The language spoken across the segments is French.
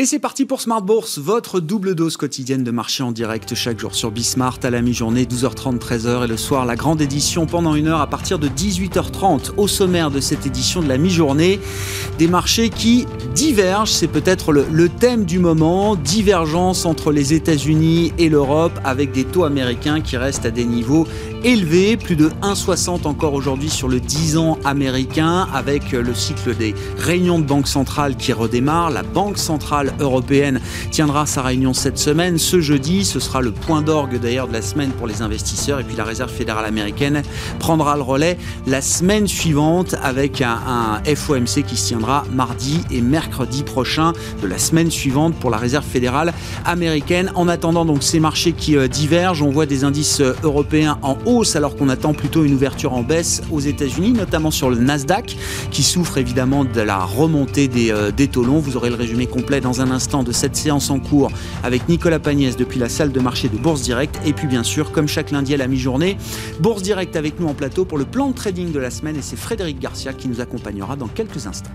Et c'est parti pour Smart Bourse, votre double dose quotidienne de marché en direct chaque jour sur Bismart à la mi-journée, 12h30, 13h et le soir la grande édition pendant une heure à partir de 18h30. Au sommaire de cette édition de la mi-journée, des marchés qui divergent, c'est peut-être le, le, thème du moment, divergence entre les États-Unis et l'Europe avec des taux américains qui restent à des niveaux élevé, plus de 1,60 encore aujourd'hui sur le 10 ans américain avec le cycle des réunions de banque centrale qui redémarre. La Banque centrale européenne tiendra sa réunion cette semaine. Ce jeudi, ce sera le point d'orgue d'ailleurs de la semaine pour les investisseurs et puis la Réserve fédérale américaine prendra le relais la semaine suivante avec un, un FOMC qui se tiendra mardi et mercredi prochain de la semaine suivante pour la Réserve fédérale américaine. En attendant donc ces marchés qui euh, divergent, on voit des indices euh, européens en alors qu'on attend plutôt une ouverture en baisse aux États-Unis, notamment sur le Nasdaq qui souffre évidemment de la remontée des, euh, des taux. Vous aurez le résumé complet dans un instant de cette séance en cours avec Nicolas Pagnès depuis la salle de marché de Bourse Direct. Et puis bien sûr, comme chaque lundi à la mi-journée, Bourse Direct avec nous en plateau pour le plan de trading de la semaine et c'est Frédéric Garcia qui nous accompagnera dans quelques instants.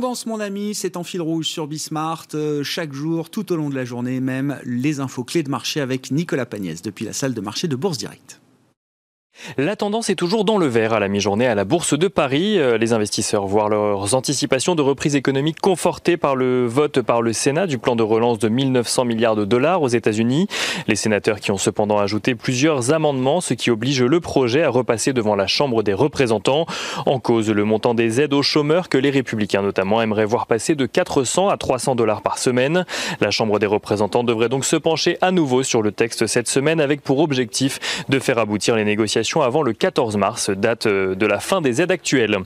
Tendance, mon ami, c'est en fil rouge sur Bismart. Euh, chaque jour, tout au long de la journée, même les infos clés de marché avec Nicolas Pagnès depuis la salle de marché de Bourse Direct. La tendance est toujours dans le vert à la mi-journée à la Bourse de Paris. Euh, les investisseurs voient leurs anticipations de reprise économique confortées par le vote par le Sénat du plan de relance de 1900 milliards de dollars aux États-Unis. Les sénateurs qui ont cependant ajouté plusieurs amendements, ce qui oblige le projet à repasser devant la Chambre des représentants. En cause, le montant des aides aux chômeurs que les républicains notamment aimeraient voir passer de 400 à 300 dollars par semaine. La Chambre des représentants devrait donc se pencher à nouveau sur le texte cette semaine avec pour objectif de faire aboutir les négociations avant le 14 mars, date euh, de la fin des aides actuelles.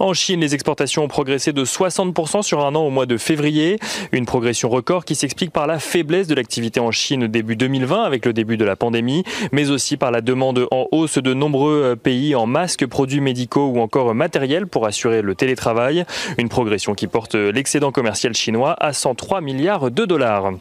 En Chine, les exportations ont progressé de 60% sur un an au mois de février, une progression record qui s'explique par la faiblesse de l'activité en Chine début 2020 avec le début de la pandémie, mais aussi par la demande en hausse de nombreux euh, pays en masques, produits médicaux ou encore matériel pour assurer le télétravail, une progression qui porte l'excédent commercial chinois à 103 milliards de dollars.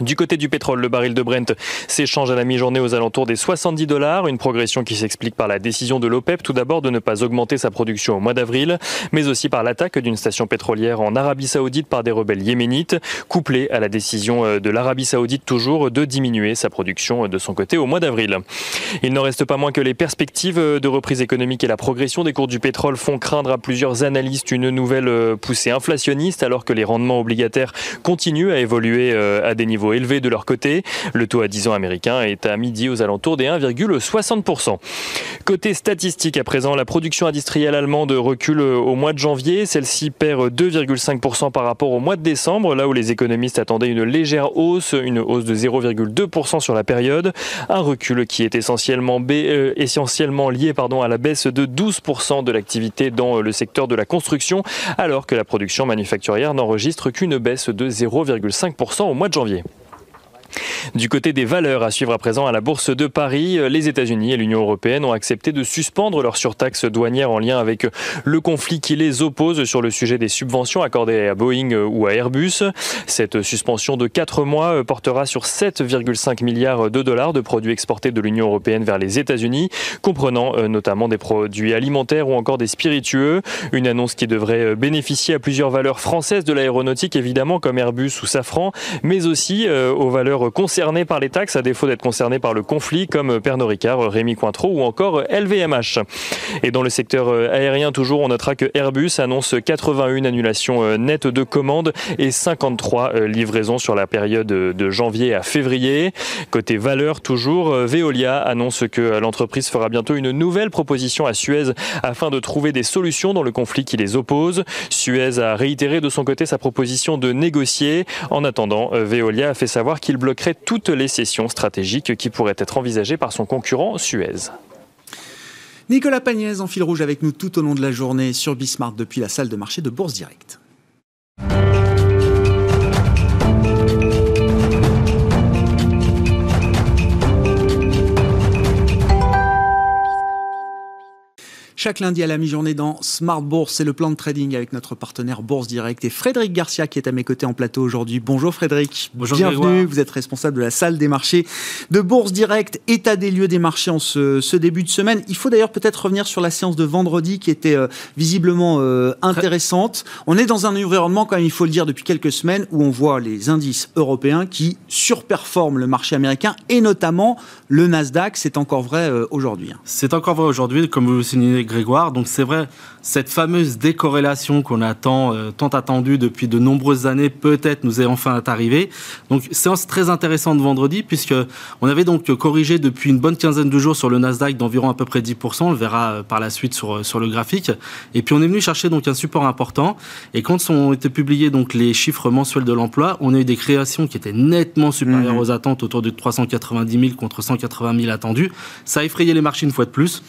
Du côté du pétrole, le baril de Brent s'échange à la mi-journée aux alentours des 70 dollars, une progression qui s'explique par la décision de l'OPEP tout d'abord de ne pas augmenter sa production au mois d'avril, mais aussi par l'attaque d'une station pétrolière en Arabie Saoudite par des rebelles yéménites, couplée à la décision euh, de l'Arabie Saoudite toujours de diminuer sa production euh, de son côté au mois d'avril. Il n'en reste pas moins que les perspectives euh, de reprise économique et la progression des cours du pétrole font craindre à plusieurs analystes une nouvelle poussée inflationniste alors que les rendements obligataires continuent à évoluer à des niveaux élevé de leur côté. Le taux à 10 ans américain est à midi aux alentours des 1,60%. Côté statistique à présent, la production industrielle allemande recule au mois de janvier. Celle-ci perd 2,5% par rapport au mois de décembre, là où les économistes attendaient une légère hausse, une hausse de 0,2% sur la période. Un recul qui est essentiellement, euh, essentiellement lié pardon, à la baisse de 12% de l'activité dans le secteur de la construction, alors que la production manufacturière n'enregistre qu'une baisse de 0,5% au mois de janvier. Du côté des valeurs à suivre à présent à la Bourse de Paris, les États-Unis et l'Union européenne ont accepté de suspendre leur surtaxe douanière en lien avec le conflit qui les oppose sur le sujet des subventions accordées à Boeing ou à Airbus. Cette suspension de 4 mois portera sur 7,5 milliards de dollars de produits exportés de l'Union européenne vers les États-Unis, comprenant euh, notamment des produits alimentaires ou encore des spiritueux. Une annonce qui devrait bénéficier à plusieurs valeurs françaises de l'aéronautique, évidemment, comme Airbus ou Safran, mais aussi euh, aux valeurs concernés par les taxes, à défaut d'être concernés par le conflit, comme Pernod Ricard, Rémi Cointreau ou encore LVMH. Et dans le secteur euh, aérien, toujours, on notera que Airbus annonce 81 annulations euh, nettes de commandes et 53 euh, livraisons sur la période de janvier à février. Côté valeur, toujours, Veolia annonce que l'entreprise fera bientôt une nouvelle proposition à Suez afin de trouver des solutions dans le conflit qui les oppose. Suez a réitéré de son côté sa proposition de négocier. En attendant, Veolia a fait savoir qu'il bloquerait toutes les sessions stratégiques qui pourraient être envisagées par son concurrent Suez. Nicolas Pagnès en fil rouge avec nous tout au long de la journée sur Bismarck depuis la salle de marché de Bourse Direct. Chaque lundi à la mi-journée dans Smart Bourse, c'est le plan de trading avec notre partenaire Bourse Direct et Frédéric Garcia qui est à mes côtés en plateau aujourd'hui. Bonjour Frédéric. Bonjour Bienvenue. Vous êtes responsable de la salle des marchés de Bourse Direct, état des lieux des marchés en ce, début de semaine. Il faut d'ailleurs peut-être revenir sur la séance de vendredi qui était euh, visiblement euh, intéressante. On est dans un environnement, quand même, il faut le dire, depuis quelques semaines où on voit les indices européens qui surperforment le marché américain et notamment le Nasdaq. C'est encore vrai euh, aujourd'hui. Hein. C'est encore vrai aujourd'hui, comme vous le signalez Grégoire. Donc c'est vrai, cette fameuse décorrélation qu'on attend, euh, tant attendue depuis de nombreuses années, peut-être nous est enfin arrivée. Donc séance très intéressante de vendredi, puisque on avait donc corrigé depuis une bonne quinzaine de jours sur le Nasdaq d'environ à peu près 10%. On le verra euh, par la suite sur, euh, sur le graphique. Et puis on est venu chercher donc un support important. Et quand ont été publiés donc les chiffres mensuels de l'emploi, on a eu des créations qui étaient nettement supérieures mmh. aux attentes, autour de 390 000 contre 180 000 attendus. Ça a effrayé les marchés une fois de plus.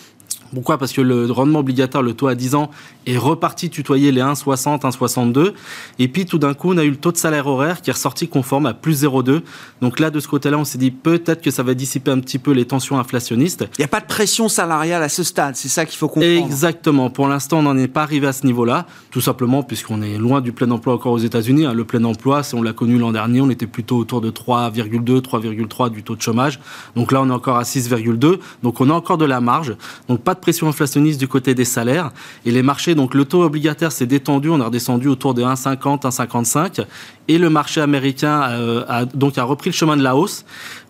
Pourquoi? Parce que le rendement obligatoire, le taux à 10 ans, est reparti tutoyer les 1,60, 1,62. Et puis tout d'un coup, on a eu le taux de salaire horaire qui est ressorti conforme à plus 0,2. Donc là, de ce côté-là, on s'est dit peut-être que ça va dissiper un petit peu les tensions inflationnistes. Il n'y a pas de pression salariale à ce stade, c'est ça qu'il faut comprendre. Exactement. Pour l'instant, on n'en est pas arrivé à ce niveau-là, tout simplement puisqu'on est loin du plein emploi encore aux États-Unis. Hein. Le plein emploi, si on l'a connu l'an dernier, on était plutôt autour de 3,2, 3,3 du taux de chômage. Donc là, on est encore à 6,2. Donc on a encore de la marge. Donc pas de pression inflationniste du côté des salaires. Et les marchés, donc le taux obligataire s'est détendu, on a redescendu autour de 1,50, 1,55 et le marché américain euh, a, donc a repris le chemin de la hausse,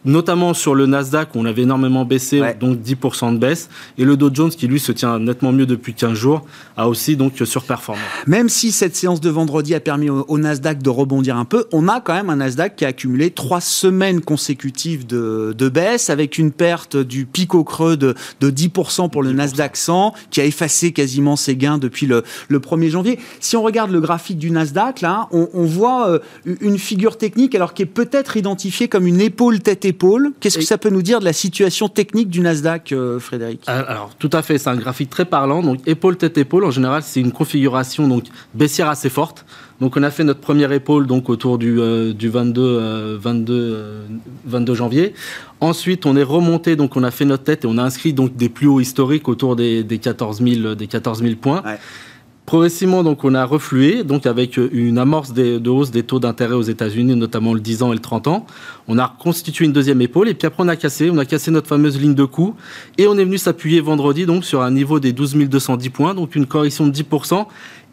notamment sur le Nasdaq où on avait énormément baissé, donc 10% de baisse, et le Dow Jones qui lui se tient nettement mieux depuis 15 jours a aussi donc surperformé. Même si cette séance de vendredi a permis au, Nasdaq de rebondir un peu, on a quand même un Nasdaq qui a accumulé trois semaines consécutives de, de baisse avec une perte du pic au creux de, de 10% pour le Nasdaq 100 qui a effacé quasiment ses gains depuis le, le 1er janvier. Si on regarde le graphique du Nasdaq, là, on, on voit euh, une figure technique alors qui est peut-être identifiée comme une épaule tête-épaule. Qu'est-ce que ça peut nous dire de la situation technique du Nasdaq, euh, Frédéric? Euh, Alors tout à fait, c'est un graphique très parlant. Donc épaule tête-épaule, en général, c'est une configuration donc baissière assez forte. Donc on a fait notre première épaule donc autour du, euh, du 22, 22, 22 janvier. Ensuite, on est remonté, donc on a fait notre tête et on a inscrit donc des plus hauts historiques autour des, des 14 000, des 14 000 points. Progressivement, donc, on a reflué, donc avec une amorce de hausse des taux d'intérêt aux États-Unis, notamment le 10 ans et le 30 ans. On a constitué une deuxième épaule et puis après on a cassé, on a cassé notre fameuse ligne de coup et on est venu s'appuyer vendredi donc sur un niveau des 12 210 points, donc une correction de 10%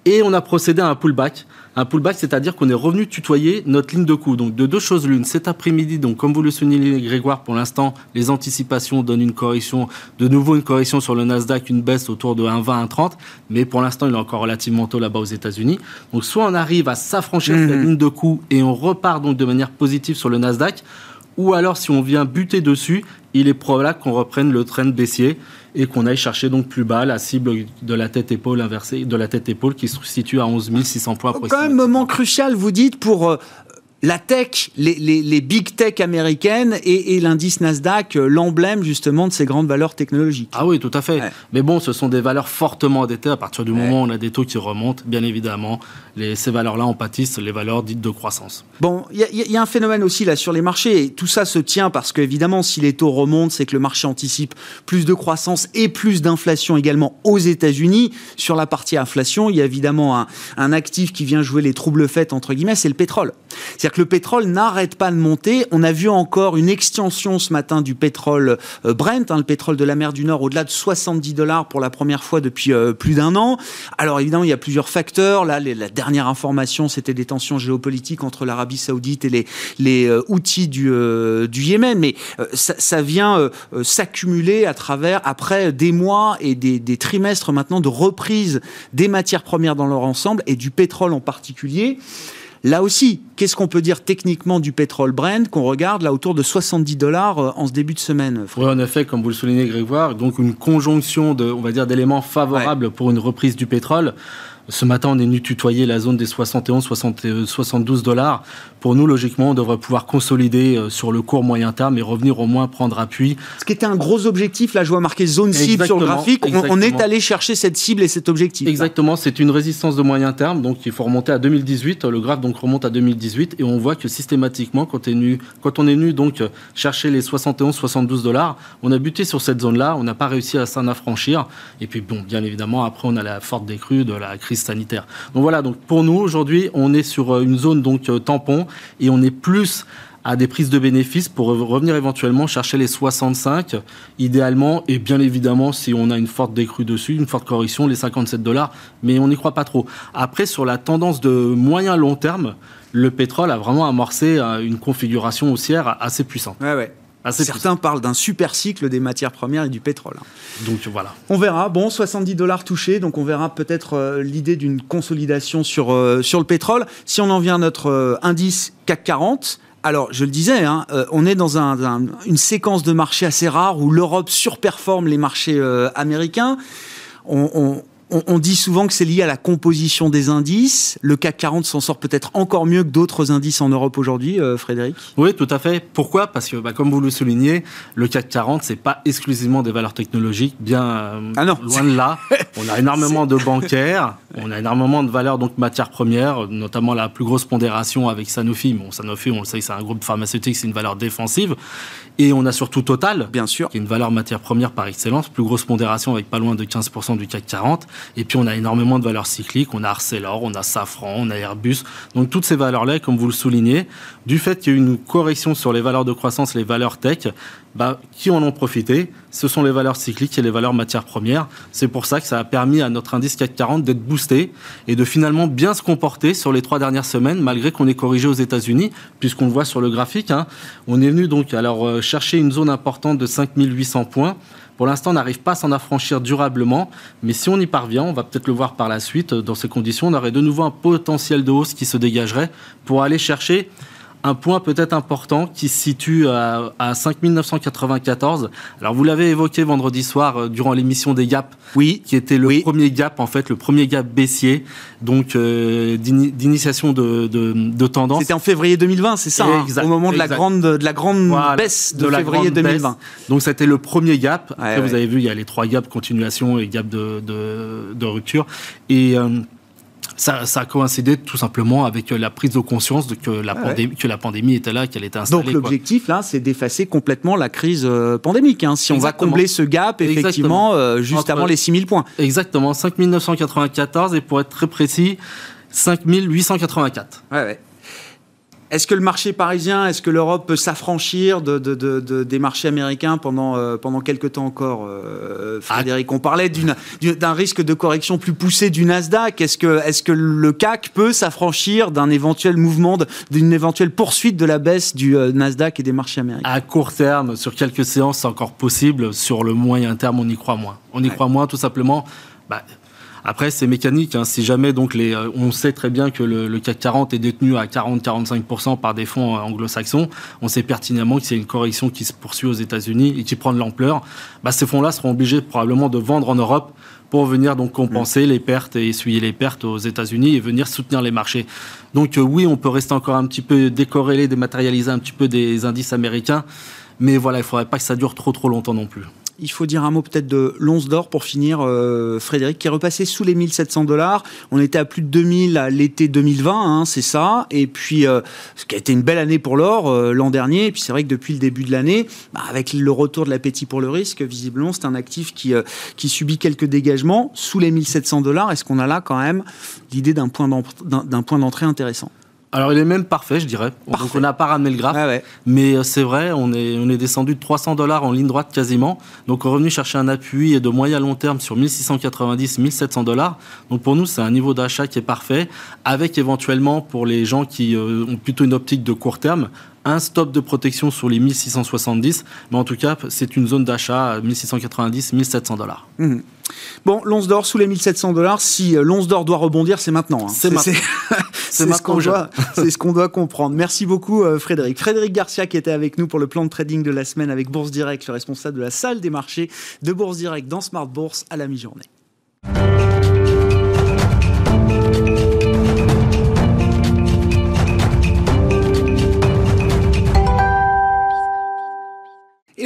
et on a procédé à un pullback. Un pullback, c'est-à-dire qu'on est revenu tutoyer notre ligne de coup. Donc, de deux choses l'une. Cet après-midi, donc, comme vous le soulignez, Grégoire, pour l'instant, les anticipations donnent une correction, de nouveau une correction sur le Nasdaq, une baisse autour de 1,20, 1,30. Mais pour l'instant, il est encore relativement tôt là-bas aux États-Unis. Donc, soit on arrive à s'affranchir de cette mhm. ligne de coup et on repart donc de manière positive sur le Nasdaq, ou alors si on vient buter dessus, il est probable qu'on reprenne le trend baissier et qu'on aille chercher donc plus bas la cible de la tête épaule inversée, de la tête épaule qui se situe à 11 600 points. Quand même moment crucial, vous dites pour euh, la tech, les, big tech américaines et, l'indice Nasdaq, euh, l'emblème justement de ces grandes valeurs technologiques. Ah oui, tout à fait. Mais bon, ce sont des valeurs fortement endettées. À partir du moment où on a des taux qui remontent, bien évidemment, les, ces valeurs-là en pâtissent les valeurs dites de croissance. Bon, il y, a un phénomène aussi là sur les marchés. Et tout ça se tient parce qu'évidemment, si les taux remontent, c'est que le marché anticipe plus de croissance et plus d'inflation également aux États-Unis. Sur la partie inflation, il y a évidemment un, un actif qui vient jouer les troubles faits entre guillemets, c'est le pétrole. C'est-à-dire que le pétrole n'arrête pas de monter. On a vu encore une extension ce matin du pétrole euh, Brent, hein, le pétrole de la mer du Nord, au-delà de 70 dollars pour la première fois depuis euh, plus d'un an. Alors évidemment, il y a plusieurs facteurs. Là, la dernière information, c'était des tensions géopolitiques entre l'Arabie saoudite et les, euh, outils du, Yémen. Mais ça, vient s'accumuler à travers, après des mois et des trimestres maintenant de reprise des matières premières dans leur ensemble et du pétrole en particulier. Là aussi, qu'est-ce qu'on peut dire techniquement du pétrole Brent qu'on regarde là autour de 70 dollars euh, en ce début de semaine Oui, en effet, comme vous le soulignez, Grégoire, donc une conjonction de, on va dire, d'éléments favorables pour une reprise du pétrole. Ce matin, on est venu tutoyer la zone des 71, 72 dollars. Pour nous, logiquement, on devrait pouvoir consolider euh, sur le court moyen terme et revenir au moins prendre appui. Ce qui était un gros objectif, là je vois marqué zone cible sur le graphique, on, est allé chercher cette cible et cet objectif. Exactement, c'est une résistance de moyen terme, donc il faut remonter à 2018. Le graphe donc remonte à 2018 et on voit que systématiquement, quand, on est venu, quand on est venu donc chercher les 71-72 dollars, on a buté sur cette zone-là, on n'a pas réussi à s'en affranchir. Et puis bon, bien évidemment, après on a la forte décrue de la crise sanitaire. Donc voilà, donc pour nous aujourd'hui, on est sur une zone donc tampon et on est plus à des prises de bénéfices pour revenir éventuellement chercher les 65, idéalement, et bien évidemment, si on a une forte décrue dessus, une forte correction, les 57 dollars, mais on n'y croit pas trop. Après, sur la tendance de moyen long terme, le pétrole a vraiment amorcé euh, une configuration haussière assez puissante. Ouais, ouais. Certains parlent d'un super cycle des matières premières et du pétrole. Donc voilà. On verra. Bon, 70 dollars touchés, donc on verra peut-être euh, l'idée d'une consolidation sur, euh, sur le pétrole. Si on en vient à notre indice CAC 40, alors, je le disais, hein, euh, on est dans une séquence de marchés assez rare où l'Europe surperforme les marchés euh, américains. on, on, dit souvent que c'est lié à la composition des indices. Le CAC 40 s'en sort peut-être encore mieux que d'autres indices en Europe aujourd'hui, euh, Frédéric? Oui, tout à fait. Pourquoi? Parce que, bah, comme vous le soulignez, le CAC 40, c'est pas exclusivement des valeurs technologiques, bien euh, ah loin de là. On a énormément de bancaires, on a énormément de valeurs, donc matières premières, notamment la plus grosse pondération avec Sanofi. Bon, Sanofi, on le sait, c'est un groupe pharmaceutique, c'est une valeur défensive. Et on a surtout Total, bien sûr, qui est une valeur matière première par excellence, plus grosse pondération avec pas loin de 15% du CAC 40. Et puis on a énormément de valeurs cycliques, on a Arcelor, on a Safran, on a Airbus. Donc toutes ces valeurs-là, comme vous le soulignez, du fait qu'il y a eu une correction sur les valeurs de croissance, les valeurs tech, bah, qui en ont profité? Ce sont les valeurs cycliques et les valeurs matières premières. C'est pour ça que ça a permis à notre indice CAC 40 d'être boosté et de finalement bien se comporter sur les trois dernières semaines, malgré qu'on ait corrigé aux États-Unis, puisqu'on le voit sur le graphique. Hein. On est venu donc alors euh, chercher une zone importante de 5800 points. Pour l'instant, on n'arrive pas à s'en affranchir durablement, mais si on y parvient, on va peut-être le voir par la suite, dans ces conditions, on aurait de nouveau un potentiel de hausse qui se dégagerait pour aller chercher un point peut-être important qui se situe à, à 5994. Alors vous l'avez évoqué vendredi soir euh, durant l'émission des gaps, oui, qui était le premier gap en fait, le premier gap baissier, donc euh, d'initiation de, de, tendance. C'était en février 2020, c'est ça, hein, au moment de la grande de la grande baisse de, février 2020. Donc c'était le premier gap. Après vous avez vu, il y a les trois gaps continuation et gap de, de, rupture. Et euh, ça, a coïncidé tout simplement avec la prise de conscience de que la, ah pandémie, que la pandémie était là, qu'elle était installée. Donc l'objectif là, c'est d'effacer complètement la crise euh, pandémique. Hein. Si on va combler ce gap, effectivement, euh, juste avant les 6000 points. Exactement, 5994 et pour être très précis, 5884. Ouais, ouais. Est-ce que le marché parisien, est-ce que l'Europe peut s'affranchir de, des marchés américains pendant, euh, pendant quelques temps encore, euh, Frédéric? On parlait d'un risque de correction plus poussé du Nasdaq. Est-ce que, est que le CAC peut s'affranchir d'un éventuel mouvement, d'une éventuelle poursuite de la baisse du euh, Nasdaq et des marchés américains? À court terme, sur quelques séances, c'est encore possible. Sur le moyen terme, on y croit moins. On y croit moins tout simplement. Bah, après, c'est mécanique. Hein. Si jamais, donc, les, euh, on sait très bien que le, CAC 40 est détenu à 40-45% par des fonds euh, anglo-saxons. On sait pertinemment que c'est une correction qui se poursuit aux États-Unis et qui prend de l'ampleur. Bah, ces fonds-là seront obligés probablement de vendre en Europe pour venir donc compenser les pertes et essuyer les pertes aux États-Unis et venir soutenir les marchés. Donc euh, oui, on peut rester encore un petit peu décorrélé, dématérialiser un petit peu des indices américains, mais voilà, il ne faudrait pas que ça dure trop trop longtemps non plus. Il faut dire un mot peut-être de l'once d'or pour finir, euh, Frédéric, qui est repassé sous les 1700 dollars. On était à plus de 2000 à l'été 2020, hein, c'est ça. Et puis, euh, ce qui a été une belle année pour l'or euh, l'an dernier. Et puis, c'est vrai que depuis le début de l'année, bah, avec le retour de l'appétit pour le risque, visiblement, c'est un actif qui, qui subit quelques dégagements sous les 1700 dollars. Est-ce qu'on a là quand même l'idée d'un point d'entrée intéressant? Alors il est même parfait, je dirais. Donc on n'a pas ramené le graphe, mais euh, c'est vrai, on est, on est descendu de 300 dollars en ligne droite quasiment. Donc on est revenu chercher un appui de moyen long terme sur 1690-1700 dollars. Donc pour nous c'est un niveau d'achat qui est parfait, avec éventuellement pour les gens qui euh, ont plutôt une optique de court terme, un stop de protection sur les 1670, mais en tout cas, c'est une zone d'achat à 1690, 1700 dollars. Mmh. Bon, l'once d'or sous les 1700 dollars, si euh, l'once d'or doit rebondir, c'est maintenant. Hein. C'est ce qu'on doit, ce qu'on doit comprendre. Merci beaucoup, euh, Frédéric. Frédéric Garcia qui était avec nous pour le plan de trading de la semaine avec Bourse Direct, le responsable de la salle des marchés de Bourse Direct dans Smart Bourse à la mi-journée.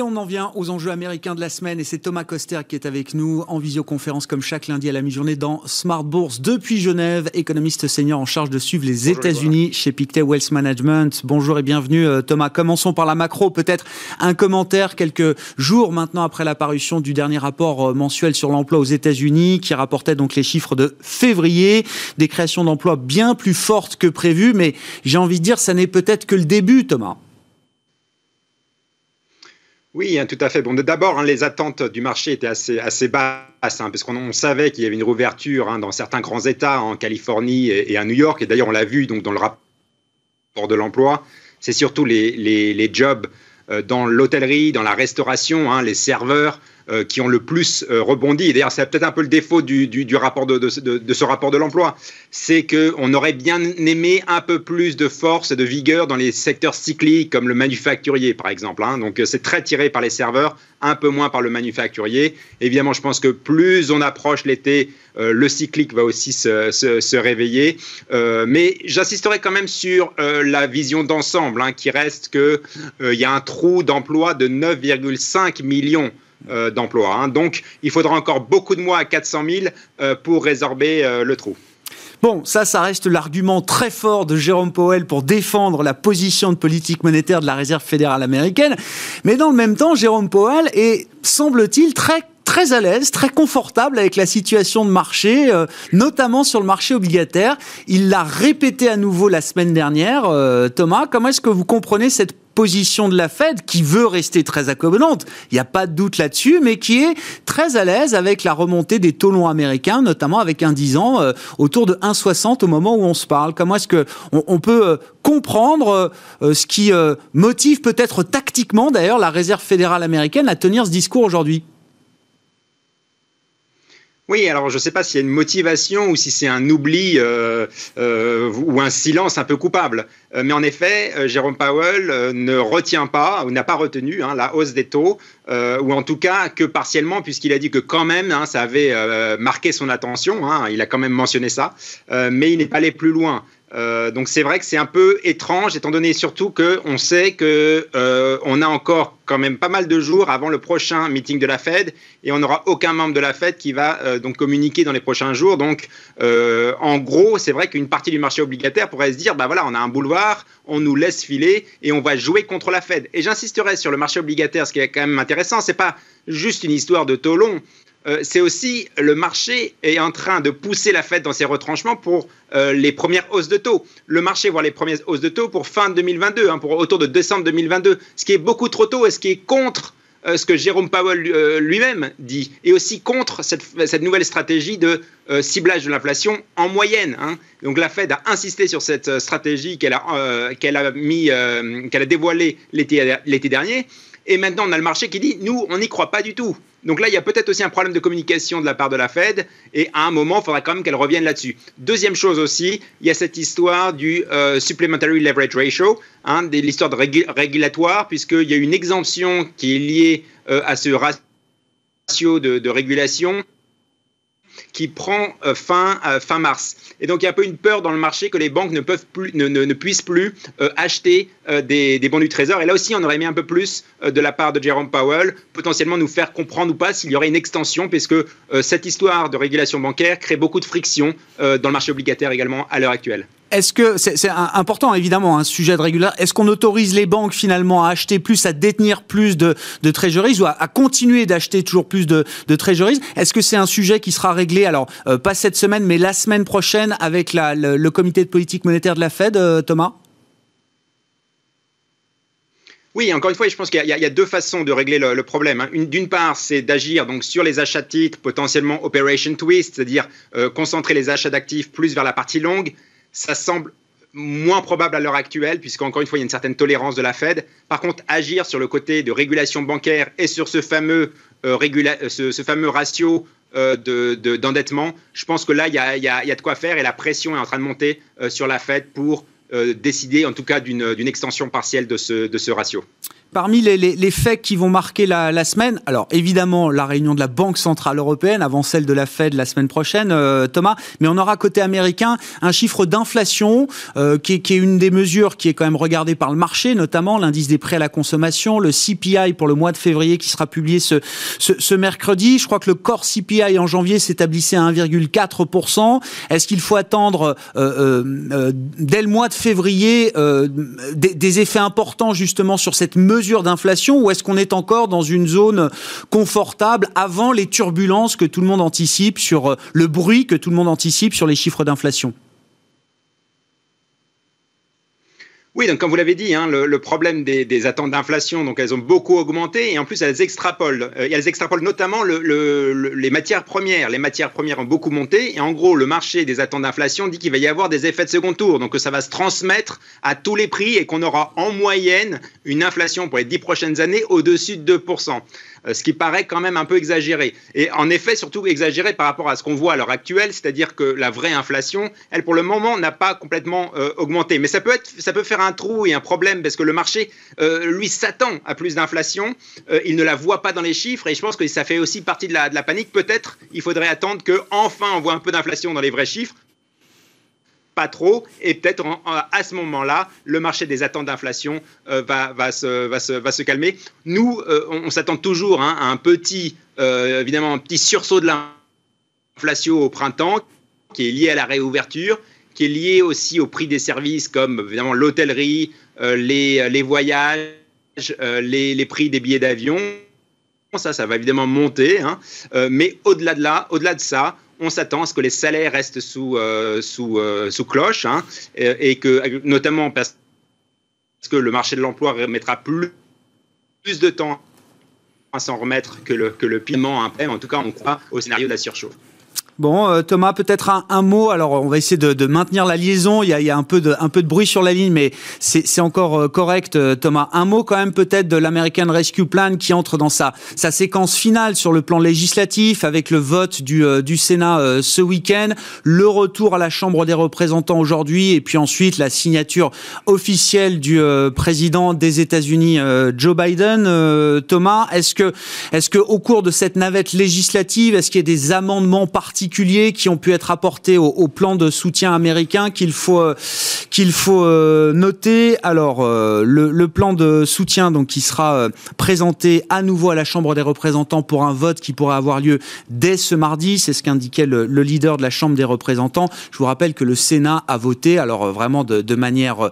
Et on en vient aux enjeux américains de la semaine et c'est Thomas Coster qui est avec nous en visioconférence comme chaque lundi à la mi-journée dans Smart Bourse depuis Genève, économiste senior en charge de suivre les États-Unis chez Pictet Wealth Management. Bonjour et bienvenue euh, Thomas. Commençons par la macro, peut-être un commentaire quelques jours maintenant après la parution du dernier rapport euh, mensuel sur l'emploi aux États-Unis qui rapportait donc les chiffres de février, des créations d'emplois bien plus fortes que prévues, mais j'ai envie de dire ça n'est peut-être que le début Thomas. Oui, hein, tout à fait. Bon, d'abord, hein, les attentes du marché étaient assez, basses, hein, parce qu'on savait qu'il y avait une rouverture hein, dans certains grands États, en Californie et, à New York. Et d'ailleurs, on l'a vu donc dans le rapport de l'emploi. C'est surtout les jobs euh, dans l'hôtellerie, dans la restauration, les serveurs, euh, qui ont le plus euh, rebondi. D'ailleurs, c'est peut-être un peu le défaut du, du, rapport de, de, ce rapport de l'emploi. C'est qu'on aurait bien aimé un peu plus de force et de vigueur dans les secteurs cycliques, comme le manufacturier, par exemple. Hein. Donc, c'est très tiré par les serveurs, un peu moins par le manufacturier. Évidemment, je pense que plus on approche l'été, euh, le cyclique va aussi se, se, réveiller. Euh, mais j'insisterai quand même sur euh, la vision d'ensemble, hein, qui reste qu'il y a un trou d'emploi de 9,5 millions euh, d'emplois. Hein. Donc, il faudra encore beaucoup de mois à 400 000 euh, pour résorber euh, le trou. Bon, ça, ça reste l'argument très fort de Jérôme Powell pour défendre la position de politique monétaire de la Réserve fédérale américaine. Mais dans le même temps, Jérôme Powell est, semble-t-il, très très à l'aise, très confortable avec la situation de marché, notamment sur le marché obligataire. Il l'a répété à nouveau la semaine dernière. Thomas, comment est-ce que vous comprenez cette position de la Fed qui veut rester très accommodante, il n'y a pas de doute là-dessus, mais qui est très à l'aise avec la remontée des taux longs américains, notamment avec un 10 ans euh, autour de 1,60 au moment où on se parle. Comment est-ce que on, peut euh, comprendre euh, ce qui motive peut-être tactiquement d'ailleurs la Réserve fédérale américaine à tenir ce discours aujourd'hui? Oui, alors je ne sais pas s'il y a une motivation ou si c'est un oubli euh, euh, ou un silence un peu coupable. Euh, mais en effet, Jérôme Powell ne retient pas ou n'a pas retenu hein, la hausse des taux, ou en tout cas que partiellement, puisqu'il a dit que quand même, hein, ça avait marqué son attention. Hein, il a quand même mentionné ça, mais il n'est pas allé plus loin. Euh, donc c'est vrai que c'est un peu étrange, étant donné surtout qu'on sait que euh, on a encore quand même pas mal de jours avant le prochain meeting de la Fed et on n'aura aucun membre de la Fed qui va euh, donc communiquer dans les prochains jours. Donc en gros, c'est vrai qu'une partie du marché obligataire pourrait se dire, bah voilà, on a un boulevard, on nous laisse filer et on va jouer contre la Fed. Et j'insisterai sur le marché obligataire, ce qui est quand même intéressant, c'est pas juste une histoire de taux long. Euh, c'est aussi le marché est en train de pousser la Fed dans ses retranchements pour euh, les premières hausses de taux. Le marché voit les premières hausses de taux pour fin 2022, hein, pour autour de décembre 2022, ce qui est beaucoup trop tôt et ce qui est contre euh, ce que Jérôme Powell lui-même dit, et aussi contre cette, nouvelle stratégie de ciblage de l'inflation en moyenne. Hein. Donc la Fed a insisté sur cette stratégie qu'elle a, qu'elle a, mis, qu'elle a dévoilée l'été dernier, et maintenant on a le marché qui dit, nous, on n'y croit pas du tout. Donc là, il y a peut-être aussi un problème de communication de la part de la Fed, et à un moment, il faudra quand même qu'elle revienne là-dessus. Deuxième chose aussi, il y a cette histoire du euh, Supplementary Leverage Ratio, hein, l'histoire de régulatoire, puisqu'il y a une exemption qui est liée euh, à ce ratio de régulation qui prend euh, fin euh, fin mars. Et donc il y a un peu une peur dans le marché que les banques ne, peuvent plus, ne, puissent plus euh, acheter des, des, bons du Trésor. Et là aussi, on aurait mis un peu plus de la part de Jerome Powell, potentiellement nous faire comprendre ou pas s'il y aurait une extension, puisque cette histoire de régulation bancaire crée beaucoup de friction dans le marché obligataire également à l'heure actuelle. Est-ce que c'est important évidemment un sujet de régulation Est-ce qu'on autorise les banques finalement à acheter plus, à détenir plus de, de treasuries ou à, continuer d'acheter toujours plus de, de treasuries Est-ce que c'est un sujet qui sera réglé alors euh, pas cette semaine mais la semaine prochaine avec le, comité de politique monétaire de la Fed, euh, Thomas? Oui, encore une fois, je pense qu'il y, y, a deux façons de régler le, problème. Hein. D'une part, c'est d'agir donc sur les achats de titres, potentiellement operation twist, c'est-à-dire euh, concentrer les achats d'actifs plus vers la partie longue ça semble moins probable à l'heure actuelle, puisqu'encore une fois, il y a une certaine tolérance de la Fed. Par contre, agir sur le côté de régulation bancaire et sur ce fameux, euh, euh, ratio euh, d'endettement, je pense que là, il y, a, de quoi faire et la pression est en train de monter sur la Fed pour décider, en tout cas, d'une extension partielle de ce, de ce ratio. Parmi les, faits qui vont marquer la, semaine, alors évidemment la réunion de la Banque Centrale Européenne avant celle de la Fed la semaine prochaine, euh, Thomas, mais on aura côté américain un chiffre d'inflation euh, qui, est une des mesures qui est quand même regardée par le marché, notamment l'indice des prêts à la consommation, le CPI pour le mois de février qui sera publié ce, ce, mercredi. Je crois que le corps CPI en janvier s'établissait à 1,4%. Est-ce qu'il faut attendre euh, dès le mois de février des, des effets importants justement sur cette mesure d'inflation ou est-ce qu'on est encore dans une zone confortable avant les turbulences que tout le monde anticipe sur euh, le bruit que tout le monde anticipe sur les chiffres d'inflation? Oui, donc comme vous l'avez dit, hein, le, problème des, attentes d'inflation, donc elles ont beaucoup augmenté et en plus elles extrapolent. Euh, elles extrapolent notamment les matières premières. Les matières premières ont beaucoup monté et en gros le marché des attentes d'inflation dit qu'il va y avoir des effets de second tour, donc que ça va se transmettre à tous les prix et qu'on aura en moyenne une inflation pour les dix prochaines années au-dessus de 2%. Euh, ce qui paraît quand même un peu exagéré. Et en effet, surtout exagéré par rapport à ce qu'on voit à l'heure actuelle, c'est-à-dire que la vraie inflation, elle pour le moment n'a pas complètement euh, augmenté. Mais ça peut, être, ça peut faire un trou et un problème parce que le marché, euh, lui, s'attend à plus d'inflation. il ne la voit pas dans les chiffres et je pense que ça fait aussi partie de la, panique. Peut-être il faudrait attendre qu'enfin on voit un peu d'inflation dans les vrais chiffres pas trop, et peut-être à ce moment-là, le marché des attentes d'inflation euh, va, se, calmer. Nous, euh, on, s'attend toujours hein, à un petit, euh, évidemment, un petit sursaut de l'inflation au printemps, qui est lié à la réouverture, qui est lié aussi au prix des services comme évidemment l'hôtellerie, les, voyages, les, les, prix des billets d'avion. Ça, ça va évidemment monter, hein. mais au-delà de là, au-delà de ça, on s'attend à ce que les salaires restent sous, euh, euh, cloche, hein, et, notamment parce que le marché de l'emploi mettra plus, de temps à s'en remettre que le, que le paiement après. En tout cas, on croit au scénario de la surchauffe. Bon, euh, Thomas, peut-être un, mot. Alors, on va essayer de, maintenir la liaison. Il y, a, un, peu de, bruit sur la ligne, mais c'est encore euh, correct, euh, Thomas. Un mot quand même peut-être de l'American Rescue Plan qui entre dans sa, séquence finale sur le plan législatif avec le vote du, Sénat ce week-end, le retour à la Chambre des représentants aujourd'hui et puis ensuite la signature officielle du président des États-Unis, Joe Biden. Thomas, est-ce que, est-ce que au cours de cette navette législative, est-ce qu'il y a des amendements particuliers qui ont pu être apportés au, plan de soutien américain qu'il faut euh, qu'il faut euh, noter. Alors euh, le, plan de soutien donc qui sera présenté à nouveau à la Chambre des représentants pour un vote qui pourrait avoir lieu dès ce mardi, c'est ce qu'indiquait le, leader de la Chambre des représentants. Je vous rappelle que le Sénat a voté, alors vraiment de, manière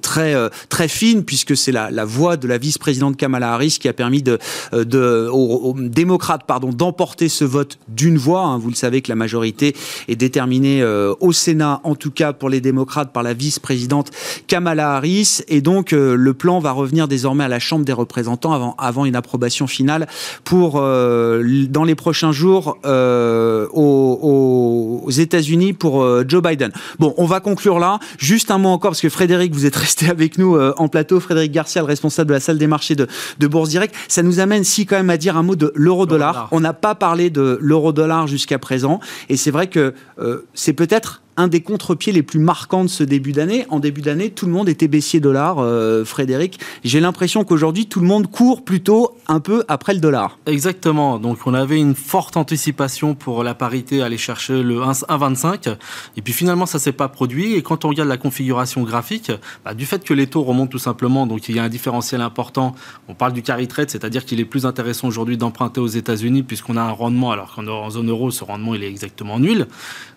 très très fine puisque c'est la, voix de la vice-présidente Kamala Harris qui a permis de, de aux, démocrates pardon d'emporter ce vote d'une voix. Hein. Vous le savez que la majorité est déterminée euh, au Sénat, en tout cas pour les démocrates, par la vice-présidente Kamala Harris. Et donc, euh, le plan va revenir désormais à la Chambre des représentants avant, avant une approbation finale pour, euh, dans les prochains jours, aux, aux États-Unis pour Joe Biden. Bon, on va conclure là. Juste un mot encore, parce que Frédéric, vous êtes resté avec nous en plateau. Frédéric Garcia, le responsable de la salle des marchés de, de Bourse Direct. Ça nous amène, si, quand même, à dire un mot de l'euro-dollar. On n'a pas parlé de l'euro dollar jusqu'à présent. Et c'est vrai que euh, c'est peut-être un des contre-pieds les plus marquants de ce début d'année. En début d'année, tout le monde était baissier dollar, euh, Frédéric. J'ai l'impression qu'aujourd'hui, tout le monde court plutôt un peu après le dollar. Exactement. Donc, on avait une forte anticipation pour la parité, aller chercher le 1,25. Et puis finalement, ça s'est pas produit. Et quand on regarde la configuration graphique, bah, du fait que les taux remontent tout simplement, donc il y a un différentiel important. On parle du carry trade, c'est-à-dire qu'il est plus intéressant aujourd'hui d'emprunter aux États-Unis puisqu'on a un rendement, alors qu'en zone euro, ce rendement, il est exactement nul.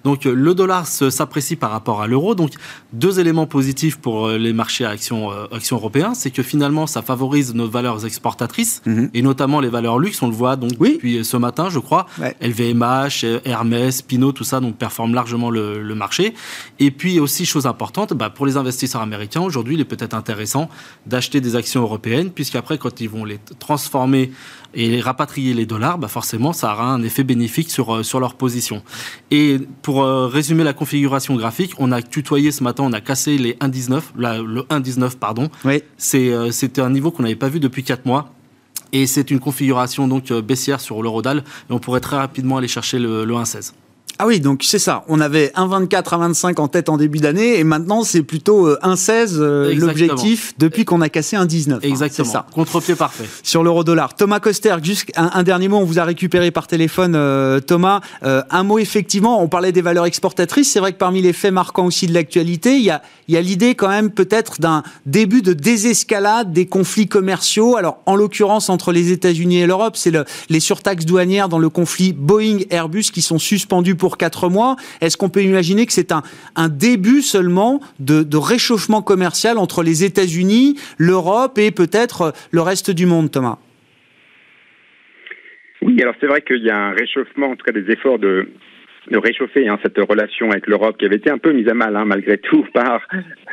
Donc, le dollar s'apprécie par rapport à l'euro. Donc, deux éléments positifs pour euh, les marchés à actions, euh, actions européens, c'est que finalement, ça favorise nos valeurs exportatrices mhm. et notamment les valeurs luxe. On le voit donc depuis ce matin, je crois. LVMH, Hermès, Pinot, tout ça donc performe largement le, marché. Et puis aussi chose importante, bah, pour les investisseurs américains aujourd'hui, il est peut-être intéressant d'acheter des actions européennes puisqu'après, quand ils vont les transformer et rapatrier les dollars, bah forcément, ça aura un effet bénéfique sur, euh, sur leur position. Et pour résumer la configuration graphique, on a tutoyé ce matin, on a cassé les 1,19, le 1,19 pardon. Oui. Euh, c'était un niveau qu'on n'avait pas vu depuis 4 mois. Et c'est une configuration donc euh, baissière sur l'eurodal. Et on pourrait très rapidement aller chercher le, le 1,16. Ah oui, donc c'est ça. On avait un 24 à 25 en tête en début d'année et maintenant c'est plutôt euh, un 16 euh, l'objectif depuis qu'on a cassé un 19. Hein, Exactement. ça. Contre-pied parfait. Sur l'euro dollar. Thomas Coster, juste un, dernier mot. On vous a récupéré par téléphone, euh, Thomas. un mot effectivement. On parlait des valeurs exportatrices. C'est vrai que parmi les faits marquants aussi de l'actualité, il y a, y a l'idée quand même peut-être d'un début de désescalade des conflits commerciaux. Alors en l'occurrence entre les États-Unis et l'Europe, c'est le, les surtaxes douanières dans le conflit Boeing-Airbus qui sont suspendues pour quatre mois. Est-ce qu'on peut imaginer que c'est un, un début seulement de, de réchauffement commercial entre les États-Unis, l'Europe et peut-être le reste du monde, Thomas? Oui, alors c'est vrai qu'il y a un réchauffement, en tout cas des efforts de réchauffer hein, cette relation avec l'Europe qui avait été un peu mise à mal hein, malgré tout par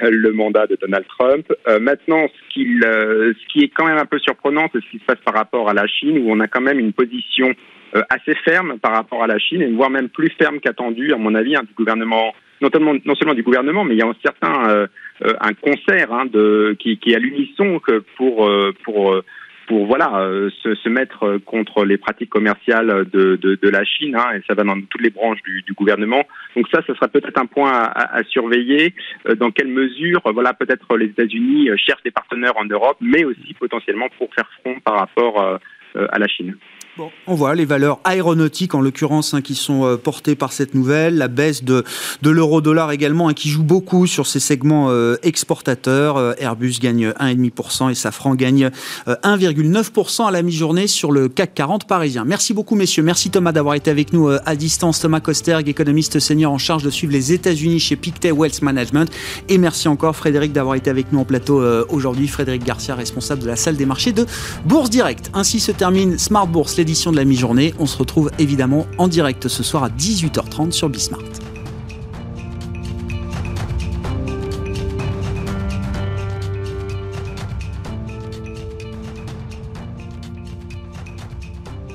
le mandat de Donald Trump. Euh, maintenant, ce, qu'il, euh, ce qui est quand même un peu surprenant, c'est ce qui se passe par rapport à la Chine, où on a quand même une position euh, assez ferme par rapport à la Chine, et voire même plus ferme qu'attendu, à mon avis, hein, du gouvernement, non seulement, non seulement du gouvernement, mais il y a un certain un concert hein, de, qui, qui est à l'unisson pour pour pour voilà euh, se, se, mettre contre les pratiques commerciales de, de, de la Chine, hein, et ça va dans toutes les branches du, du gouvernement. Donc ça, ce sera peut-être un point à, à, surveiller. Euh, dans quelle mesure, voilà, peut-être les États-Unis euh, cherchent des partenaires en Europe, mais aussi potentiellement pour faire front par rapport à la Chine. On voit les valeurs aéronautiques, en l'occurrence, hein, qui sont euh, portées par cette nouvelle, la baisse de, de l'euro-dollar également, hein, qui joue beaucoup sur ces segments euh, exportateurs. Euh, Airbus gagne 1,5% et Safran gagne 1,9% à la mi-journée sur le CAC 40 parisien. Merci beaucoup, messieurs. Merci Thomas d'avoir été avec nous à distance. Thomas Kosterg, économiste senior en charge de suivre les États-Unis chez Pictet Wealth Management. Et merci encore, Frédéric, d'avoir été avec nous en plateau aujourd'hui. Frédéric Garcia, responsable de la salle des marchés de Bourse Direct. Ainsi se termine Smart Bourse édition de la mi-journée. On se retrouve évidemment en direct ce soir à 18h30 sur Bismart.